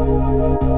Thank